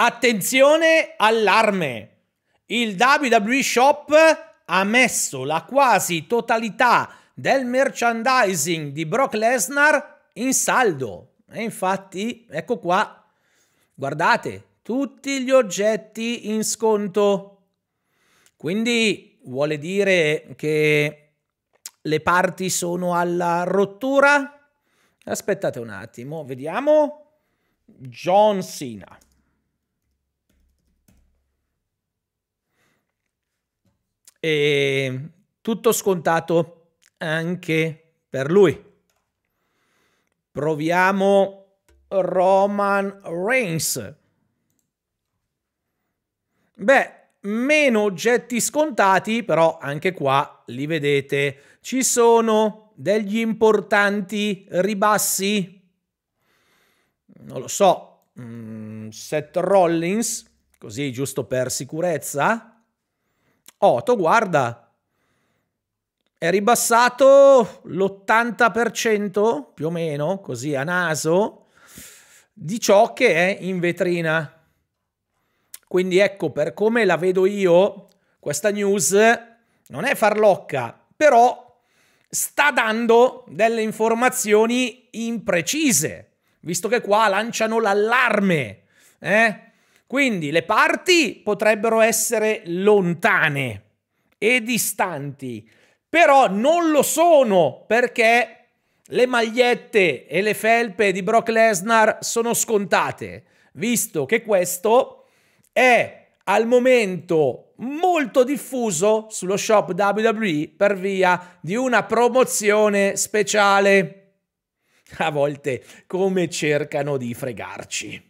Attenzione, allarme! Il WWE Shop ha messo la quasi totalità del merchandising di Brock Lesnar in saldo. E infatti, ecco qua, guardate, tutti gli oggetti in sconto. Quindi vuole dire che le parti sono alla rottura? Aspettate un attimo, vediamo. John Cena. E tutto scontato anche per lui. Proviamo Roman Reigns. Beh, meno oggetti scontati, però anche qua li vedete. Ci sono degli importanti ribassi. Non lo so, mm, Seth Rollins, così giusto per sicurezza. Otto, guarda, è ribassato l'80% più o meno, così a naso, di ciò che è in vetrina. Quindi ecco, per come la vedo io, questa news non è farlocca, però sta dando delle informazioni imprecise, visto che qua lanciano l'allarme. Eh? Quindi le parti potrebbero essere lontane e distanti, però non lo sono perché le magliette e le felpe di Brock Lesnar sono scontate, visto che questo è al momento molto diffuso sullo shop WWE per via di una promozione speciale. A volte come cercano di fregarci.